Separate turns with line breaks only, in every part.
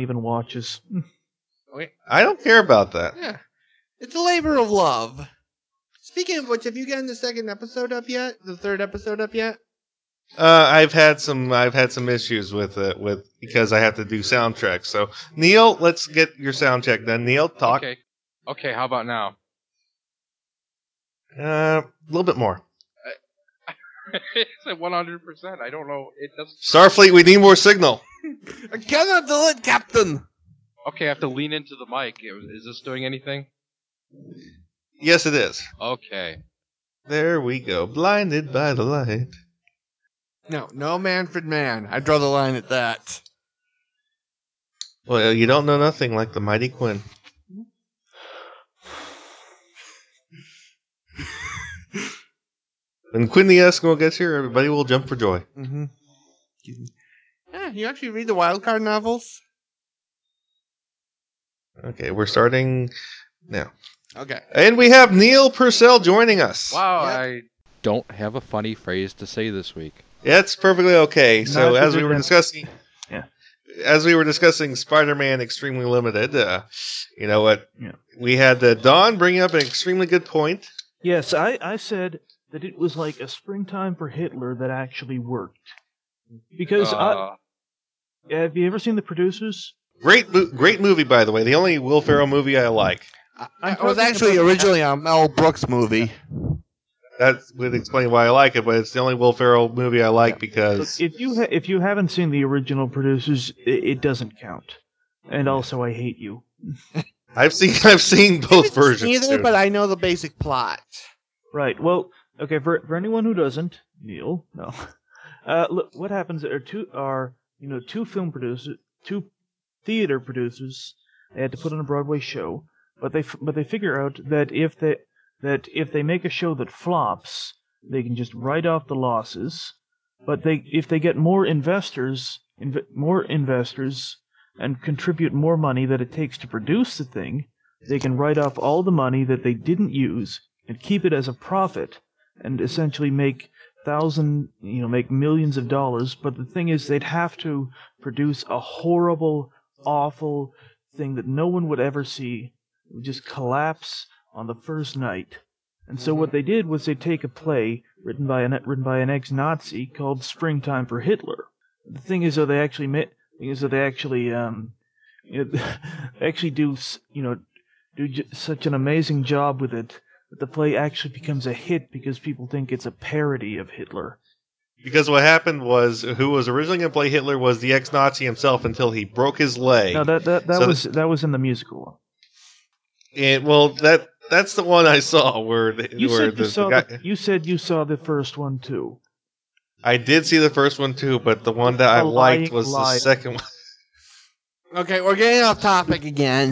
even watches.
I don't care about that.
Yeah. It's a labor of love. Speaking of which, have you gotten the second episode up yet? The third episode up yet?
Uh, I've had some I've had some issues with it with because I have to do sound checks. So Neil, let's get your sound check done. Neil, talk.
Okay. Okay, how about now?
Uh, a little bit more.
It's at 100%. I don't know. It doesn't.
Starfleet, we need more signal.
I cannot do it, Captain!
Okay, I have to lean into the mic. Is this doing anything?
Yes, it is.
Okay.
There we go. Blinded by the light.
No, no Manfred Mann. I draw the line at that.
Well, you don't know nothing like the mighty Quinn. When Quinn the Eskimo gets here, everybody will jump for joy.
Mm-hmm. Yeah, you actually read the Wildcard novels?
Okay, we're starting now.
Okay.
And we have Neil Purcell joining us.
Wow,
Yep.
I don't have a funny phrase to say this week.
That's perfectly okay. So
Neither
as we were
I.
discussing,
Yeah.
as we were discussing Spider-Man Extremely Limited, uh, you know what?
Yeah.
We had uh, Don bring up an extremely good point.
Yes, I, I said that it was like a springtime for Hitler that actually worked. Because I,
Uh,
have you ever seen the producers?
Great, great movie, by the way. The only Will Ferrell movie I like.
I,
I'm
it was actually originally a Mel Brooks movie.
That would explain why I like it, but it's the only Will Ferrell movie I like because
If you ha- if you haven't seen the original producers, it, it doesn't count. And also, I hate you.
I've seen I've seen both versions.
Either,
too.
but I know the basic plot.
Right. Well, okay. For for anyone who doesn't, Neil, no. Uh, look, what happens are two are you know two film producers, two theater producers. They had to put on a Broadway show, but they but they figure out that if they that if they make a show that flops, they can just write off the losses. But they if they get more investors, inv- more investors, and contribute more money that it takes to produce the thing, they can write off all the money that they didn't use and keep it as a profit and essentially make thousand you know make millions of dollars. But the thing is they'd have to produce a horrible awful thing that no one would ever see it would just collapse on the first night. And so what they did was they take a play written by an written by an ex-nazi called springtime for hitler. The thing is though they actually ma- thing is that they actually um you know, they actually do you know do j- such an amazing job with it that the play actually becomes a hit because people think it's a parody of Hitler.
because what happened was who was originally going to play Hitler was the ex-Nazi himself until he broke his leg.
No, that that, that
So
was that was in the musical one.
and well, that that's the one I saw where the,
You
where
said
the,
you saw
the
the,
guy,
you said you saw the first one too.
I did see the first one too, but the one that I liked
lying
was the second one.
Okay, we're getting off topic again.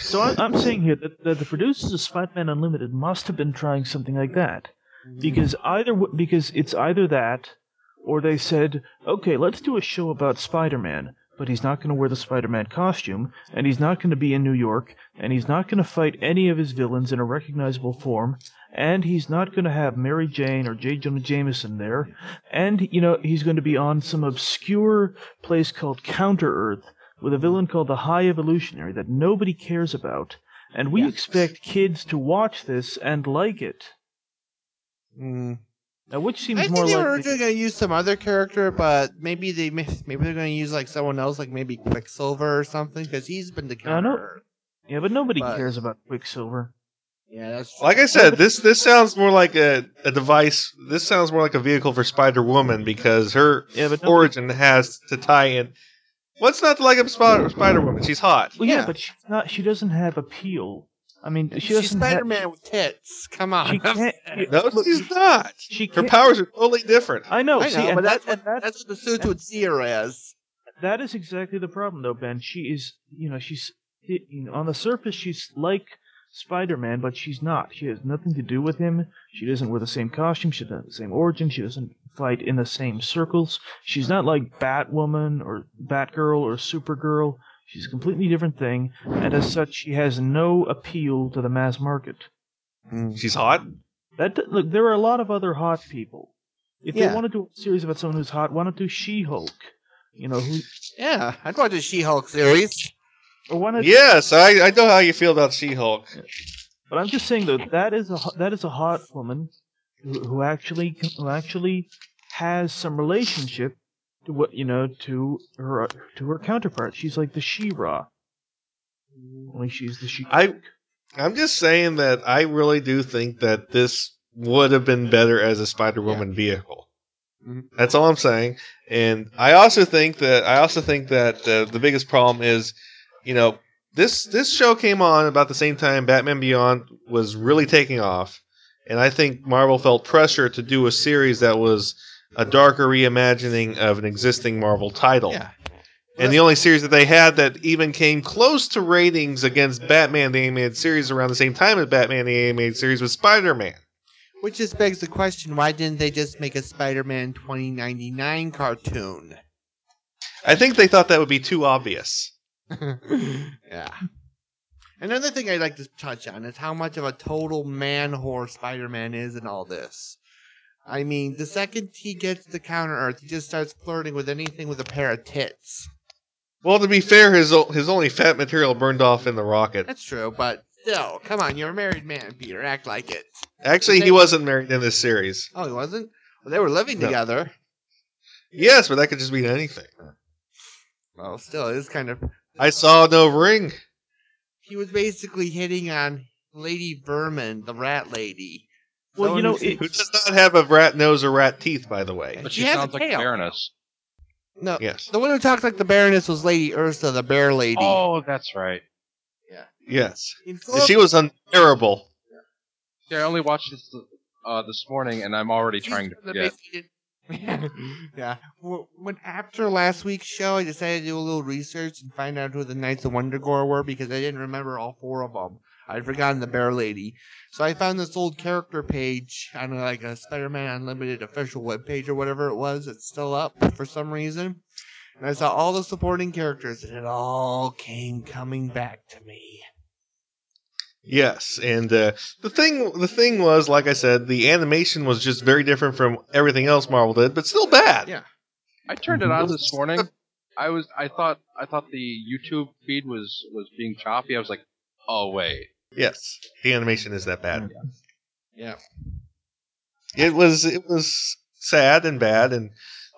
So I, I'm saying here that, that the producers of Spider-Man Unlimited must have been trying something like that, mm-hmm. because either because it's either that, or they said, okay, let's do a show about Spider-Man, but he's not going to wear the Spider-Man costume, and he's not going to be in New York, and he's not going to fight any of his villains in a recognizable form, and he's not going to have Mary Jane or J. Jonah Jameson there, and you know he's going to be on some obscure place called Counter Earth with a villain called the High Evolutionary that nobody cares about, and we
Yeah.
expect kids to watch this and like it.
Mm.
Now, which seems
I think
more
they were
like
originally going to use some other character, but maybe they maybe they're going to use like someone else, like maybe Quicksilver or something, because he's been the
I know.
counter.
yeah, but nobody
but-
cares about Quicksilver.
Yeah, that's
Like I said, this this sounds more like a, a device. This sounds more like a vehicle for Spider Woman because her
Yeah, but
origin has to tie in. What's not to like about Spider Woman? She's hot.
well, yeah.
yeah.
but she's not. She doesn't have appeal. I mean, she
she's
doesn't have.
Spider-Man with tits. Come on,
She can't.
No,
look,
she's not.
She
Her
can't.
powers are totally different.
I know.
I
see,
know,
and
but
that,
that's
and that,
that's what the suits would see her as.
that is exactly the problem, though, Ben. She is, you know, she's you know, on the surface she's like Spider-Man, but she's not. She has nothing to do with him. She doesn't wear the same costume. She doesn't have the same origin. She doesn't fight in the same circles. She's not like Batwoman or Batgirl or Supergirl. She's a completely different thing, and as such, she has no appeal to the mass market.
Hmm, she's hot.
That look, there are a lot of other hot people. If
Yeah.
they want to do a series about someone who's hot, why not do She-Hulk? you know, who
Yeah, I'd watch a She-Hulk series.
One
Yes, I, I know how you feel about She-Hulk.
But I'm just saying though that is a that is a hot woman who, who actually who actually has some relationship to what you know to her to her counterpart. She's like the She-Ra. Only she's the She.
I I'm just saying that I really do think that this would have been better as a Spider Woman vehicle.
Mhm.
That's all I'm saying. And I also think that I also think that uh, the biggest problem is, you know, this this show came on about the same time Batman Beyond was really taking off, and I think Marvel felt pressure to do a series that was a darker reimagining of an existing Marvel title.
Yeah.
And the only series that they had that even came close to ratings against Batman the Animated Series around the same time as Batman the Animated Series was Spider Man.
Which just begs the question: Why didn't they just make a Spider-Man 2099 cartoon?
I think they thought that would be too obvious.
yeah. Another thing I'd like to touch on is how much of a total man whore Spider-Man is in all this. I mean, the second he gets to Counter Earth, he just starts flirting with anything with a pair of tits.
Well, to be fair, his o- his only fat material burned off in the rocket.
That's true, but still, come on, you're a married man, Peter. Act like it.
Actually, he wasn't married in this series.
Oh, he wasn't. Well, they were living
No.
together.
Yes, but that could just mean anything.
Well, still, it is kind of.
I saw no ring.
He was basically hitting on Lady Vermin, the rat lady.
Well, you know,
who-
it-
Who does not have a rat nose or rat teeth, by the way.
But
She
she,
has a
sounds like
tail.
Baroness.
no,
Yes.
the one who talks like the Baroness was Lady Ursa, the bear lady.
Oh, that's right. Yeah.
Yes.
In
she was unbearable.
Yeah, I only watched this uh, this morning, and I'm already trying to
the
forget.
yeah. Well, When after last week's show, I decided to do a little research and find out who the Knights of Wundagore were because I didn't remember all four of them. I'd forgotten the Bear Lady, so I found this old character page on like a Spider-Man Unlimited official webpage or whatever it was. It's still up for some reason, and I saw all the supporting characters, and it all came coming back to me.
Yes, and uh, the thing the thing was, like I said, the animation was just very different from everything else Marvel did, but still bad.
Yeah.
I turned it on this morning. I was I thought I thought the YouTube feed was was being choppy. I was like, oh wait.
Yes, the animation is that bad.
Yeah.
It was it was sad and bad, and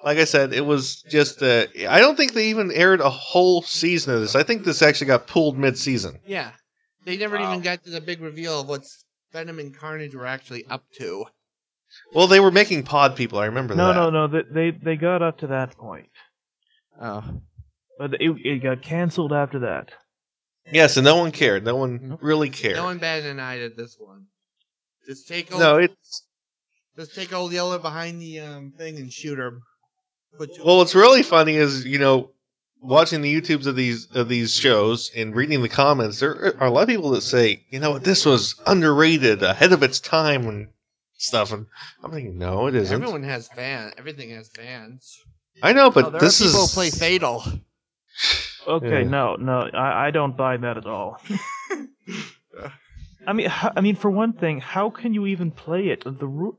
like I said, it was just. Uh, I don't think they even aired a whole season of this. I think this actually got pulled mid season.
Yeah. They never
Wow.
even got to the big reveal of what Venom and Carnage were actually up to.
Well, they were making pod people. I remember
no,
that.
no, no. They, they they got up to that point,
Oh.
but it, it got canceled after that.
Yes, and no one cared. No one really cared.
No one batted an eye at this one. Just take old,
no, it's
just take old Yeller behind the um thing and shoot her.
Well. What's really funny is you know watching the YouTubes of these of these shows and reading the comments. There are a lot of people that say, you know, what, this was underrated, ahead of its time, and stuff. And I'm thinking, no, it isn't.
Everyone has fans. Everything has fans.
I know, but
oh, there
this
are people
is
who play Fatal.
Okay,
Yeah.
no, no, I, I don't buy that at all. I mean, I mean, for one thing, how can you even play it? The ru-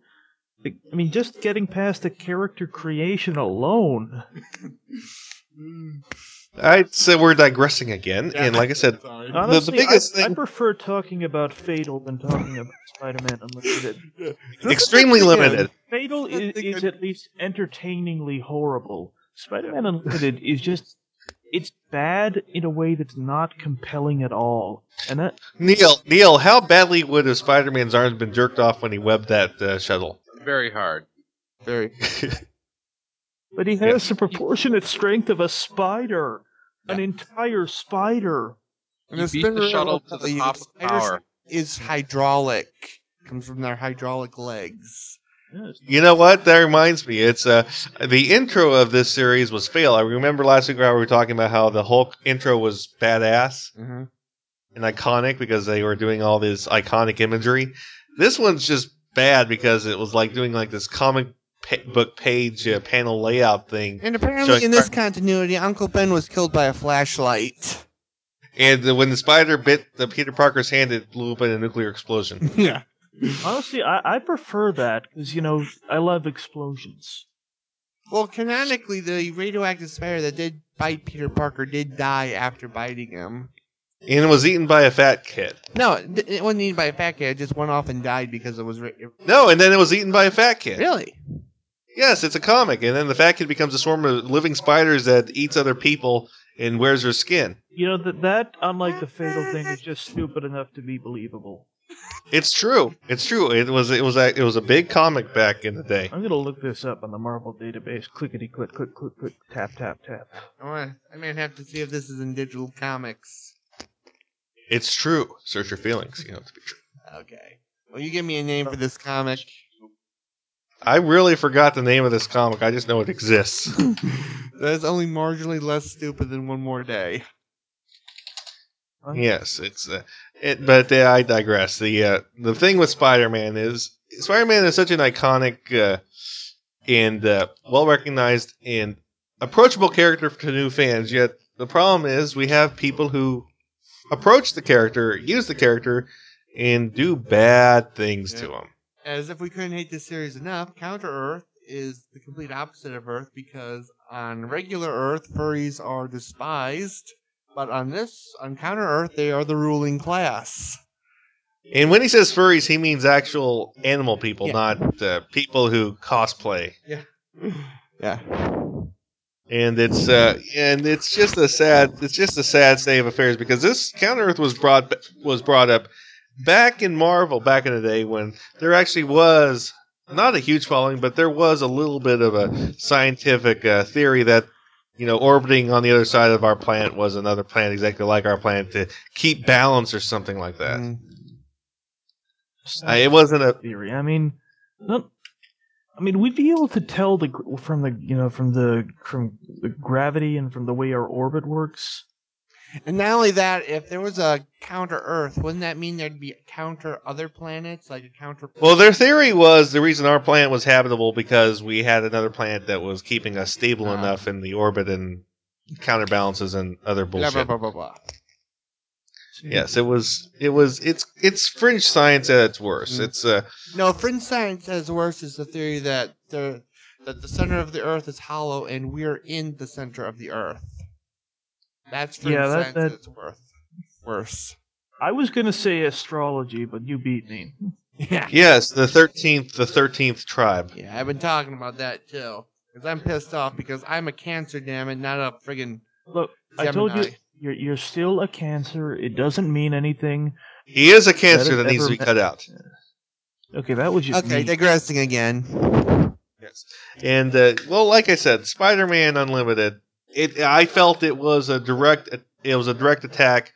I mean, just getting past the character creation alone.
I'd say we're digressing again. And like I said,
Honestly,
biggest
I, I
thing-
prefer talking about Fatal than talking about Spider-Man Unlimited.
extremely limited.
Fatal is, is at least entertainingly horrible. Spider-Man Unlimited is just it's bad in a way that's not compelling at all. And that
Neil, Neil, how badly would have Spider-Man's arms been jerked off when he webbed that uh, shuttle?
Very hard.
Very.
but he has the proportionate strength of a spider. An entire spider.
And
You
the
beat the shuttle to the
you
top of power.
Is hydraulic. Comes from their hydraulic legs.
You know what? That reminds me. It's uh the intro of this series was fail. I remember last week we were talking about how the Hulk intro was badass
Mm-hmm.
and iconic because they were doing all this iconic imagery. This one's just bad because it was like doing like this comic pa- book page uh, panel layout thing.
And apparently,
Showing-
in this continuity, Uncle Ben was killed by a flashlight.
And uh, when the spider bit the Peter Parker's hand, it blew up in a nuclear explosion.
yeah.
Honestly, I, I prefer that because you know I love explosions.
Well, canonically, the radioactive spider that did bite Peter Parker did die after biting him.
And was eaten by a fat kid.
No, it it wasn't eaten by a fat kid. It just went off and died because it was ra-
No, and then it was eaten by a fat kid.
really.
Yes, it's a comic, and then the fat kid becomes a swarm of living spiders that eats other people and wears their skin.
You know that that, unlike the fatal thing, is just stupid enough to be believable.
It's true. It's true. It was it was a, it was a big comic back in the day.
I'm gonna look this up on the Marvel database. Clickety click, click, click, click, tap, tap, tap.
I wanna- I might have to see if this is in digital comics.
It's true. Search your feelings. You know to be true.
Okay. Well, you give me a name for this comic.
I really forgot the name of this comic. I just know it exists.
That's only marginally less stupid than One More Day.
yes, it's uh, it. But uh, I digress. The uh, the thing with Spider-Man is Spider-Man is such an iconic uh, and uh, well recognized and approachable character to new fans. Yet the problem is we have people who approach the character, use the character, and do bad things to
Yeah.
him.
As if we couldn't hate this series enough, Counter Earth is the complete opposite of Earth because on regular Earth, furries are despised, but on this, on Counter Earth, they are the ruling class.
And when he says furries, he means actual animal people,
Yeah.
not uh, people who cosplay.
Yeah. Yeah.
And it's uh, and it's just a sad it's just a sad state of affairs because this Counter Earth was brought was brought up back in Marvel back in the day when there actually was not a huge following, but there was a little bit of a scientific uh, theory that you know orbiting on the other side of our planet was another planet exactly like our planet to keep balance or something like that.
Mm.
Uh, it wasn't a
theory. I mean, not. I mean, we'd be able to tell the from the you know from the from the gravity and from the way our orbit works.
And not only that, if there was a counter Earth, wouldn't that mean there'd be counter other planets, like a counter?
Well, their theory was the reason our planet was habitable because we had another planet that was keeping us stable
Ah.
enough in the orbit and counterbalances and other
blah,
bullshit.
blah, blah, blah, blah.
Yes, it was. It was. It's. It's fringe science at its worst.
Mm.
It's. Uh.
No, fringe science at its worst is the theory that the that the center of the Earth is hollow and we're in the center of the Earth. That's fringe
Yeah, that-
science
that-
its worth. Worse.
I was gonna say astrology, but you beat me.
Yeah.
Yes, the thirteenth. The thirteenth tribe.
Yeah, I've been talking about that too. Because I'm pissed off because I'm a cancer, damn it, not a friggin'
Look, I told you, you're you're still a cancer. It doesn't mean anything.
He is a cancer
That
that needs to be
met-
cut out.
Okay, that was just
Okay,
me.
digressing again.
Yes. And uh, well, like I said, Spider-Man Unlimited. It. I felt it was a direct. It was a direct attack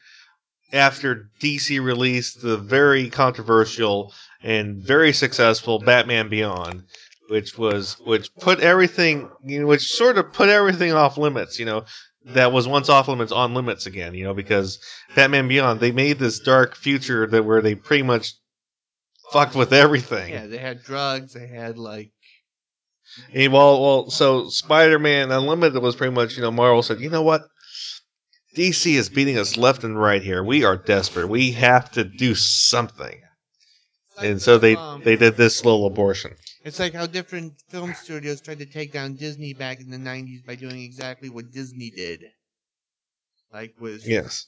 after DC released the very controversial and very successful Batman Beyond, which was which put everything, you know, which sort of put everything off limits. You know, that was once off limits on limits again. You know, because Batman Beyond they made this dark future that where they pretty much fucked with everything.
Yeah, they had drugs, they had like
And well, well, so Spider-Man Unlimited was pretty much, you know, Marvel said, you know what? DC is beating us left and right here. We are desperate. We have to do something. And so they
Um,
they did this little abortion.
It's like how different film studios tried to take down Disney back in the 90s by doing exactly what Disney did. Like with
Yes.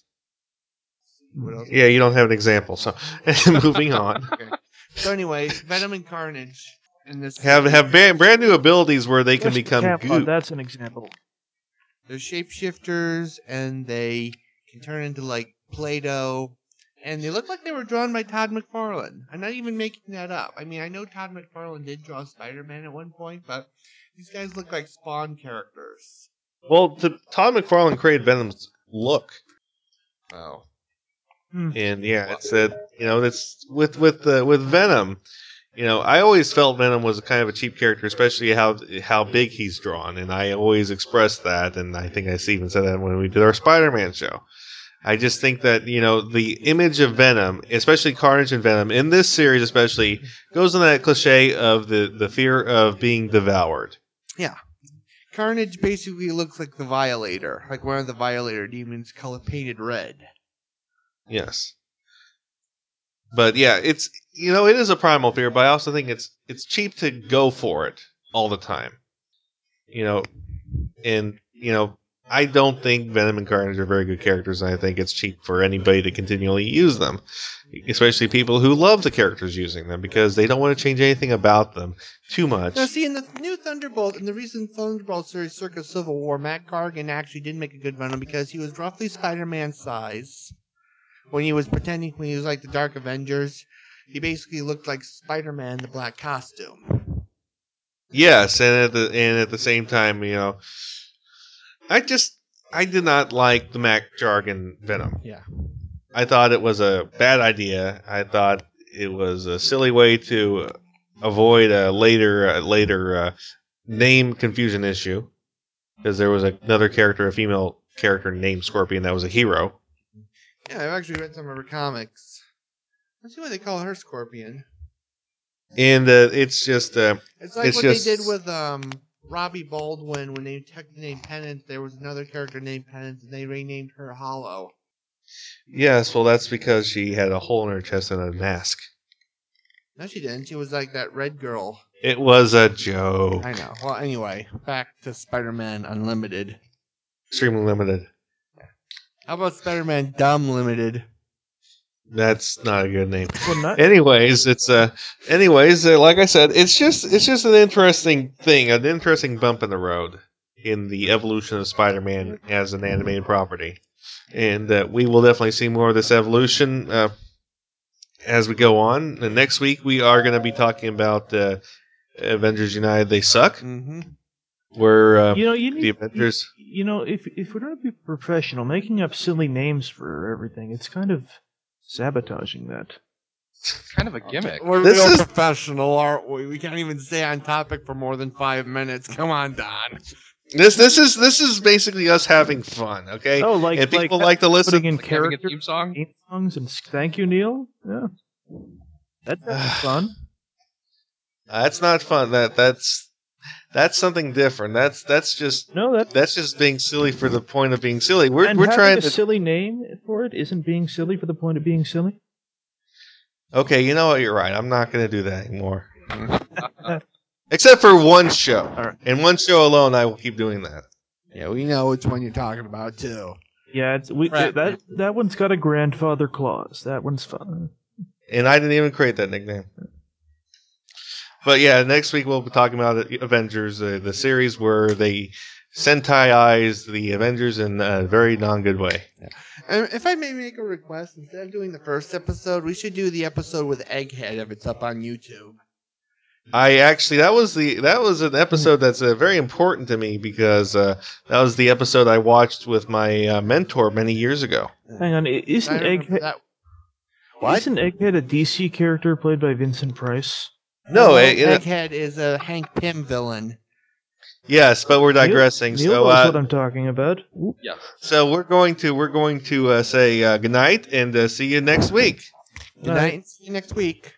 Yeah, you don't have an example. So moving on.
Okay. So anyway, Venom and Carnage in this
Have have brand, brand new abilities where they can
Just
become
tap on-
goop.
That's an example.
they're shapeshifters and they can turn into like Play-Doh. And they look like they were drawn by Todd McFarlane. I'm not even making that up. I mean, I know Todd McFarlane did draw Spider-Man at one point, but these guys look like Spawn characters.
Well, the, Todd McFarlane created Venom's look.
Oh.
And yeah, it's that you know it's with with uh, with Venom. You know, I always felt Venom was a kind of a cheap character, especially how how big he's drawn, and I always expressed that. And I think I even said that when we did our Spider-Man show. I just think that you know the image of Venom, especially Carnage and Venom in this series, especially goes in that cliche of the the fear of being devoured.
Yeah, Carnage basically looks like the Violator, like one of the Violator demons, color painted red.
Yes. But yeah, it's you know it is a primal fear, but I also think it's it's cheap to go for it all the time. You know, and you know, I don't think Venom and Carnage are very good characters, and I think it's cheap for anybody to continually use them, especially people who love the characters using them because they don't want to change anything about them too much.
Now, see, in the new Thunderbolt, in the recent Thunderbolt series, Circa Civil War, Mac Gargan actually did make a good Venom because he was roughly Spider-Man size. When he was pretending, when he was like the Dark Avengers, he basically looked like Spider-Man in the black costume.
Yes, and at the and at the same time, you know, I just I did not like the Mac Gargan Venom.
Yeah.
I thought it was a bad idea. I thought it was a silly way to avoid a later uh, later uh, name confusion issue because there was another character, a female character named Scorpion, that was a hero.
Yeah, I've actually read some of her comics. Let's see why they call her Scorpion.
And uh, it's just uh,
It's like
It's
what
just-
they did with um Robbie Baldwin when they took the name Penance. There was another character named Penance, and they renamed her Hollow.
yes, well, that's because she had a hole in her chest and a mask.
No, she didn't. She was like that red girl.
It was a joke.
I know. Well, anyway, back to Spider-Man Unlimited.
Extremely limited.
How about Spider-Man Dumb Limited?
That's not a good name.
Well, not,
anyways, it's uh anyways, uh, like I said, it's just it's just an interesting thing, an interesting bump in the road in the evolution of Spider-Man as an animated property. And uh, we will definitely see more of this evolution uh, as we go on. And next week we are going to be talking about uh, Avengers United they suck,
Mm-hmm.
Where uh,
you know, you
the
need,
Avengers
you know, if if we're gonna be professional, making up silly names for everything, it's kind of sabotaging that.
kind of a gimmick.
We're
This
real
is-
professional, aren't we? We can't even stay on topic for more than five minutes. Come on, Don.
this this is this is basically us having fun, okay?
Oh, like
and people
like,
like, to listen.
in
Like
character
theme song.
theme songs and thank you, Neil. Yeah, that, that's fun.
That's not fun. That that's that's something different. That's that's just
No, that
that's just being silly for the point of being silly. We're
and
we're trying
a
to
silly name for it isn't being silly for the point of being silly.
Okay, you know what? You're right. I'm not going to do that anymore. Except for one show.
right.
And one show alone, I will keep doing that.
Yeah, we know which one you're talking about too.
Yeah, it's we
Right.
that that one's got a grandfather clause. That one's fun.
And I didn't even create that nickname. But yeah, next week we'll be talking about Avengers, uh, the series where they Sentai-eyes the Avengers in a very non-good way.
And if I may make a request, instead of doing the first episode, we should do the episode with Egghead if it's up on YouTube.
I actually that was the that was an episode that's uh, very important to me because uh, that was the episode I watched with my uh, mentor many years ago.
Hang on, isn't Egghead
that... What?
isn't Egghead a DC character played by Vincent Price?
No, it, it-
Egghead is a Hank Pym villain.
yes, but we're digressing.
Neil
so
knows
uh,
what I'm talking about. Ooh.
Yes.
so we're going to we're going to uh, say uh, goodnight and uh, see you next week.
Good night. and See you next week.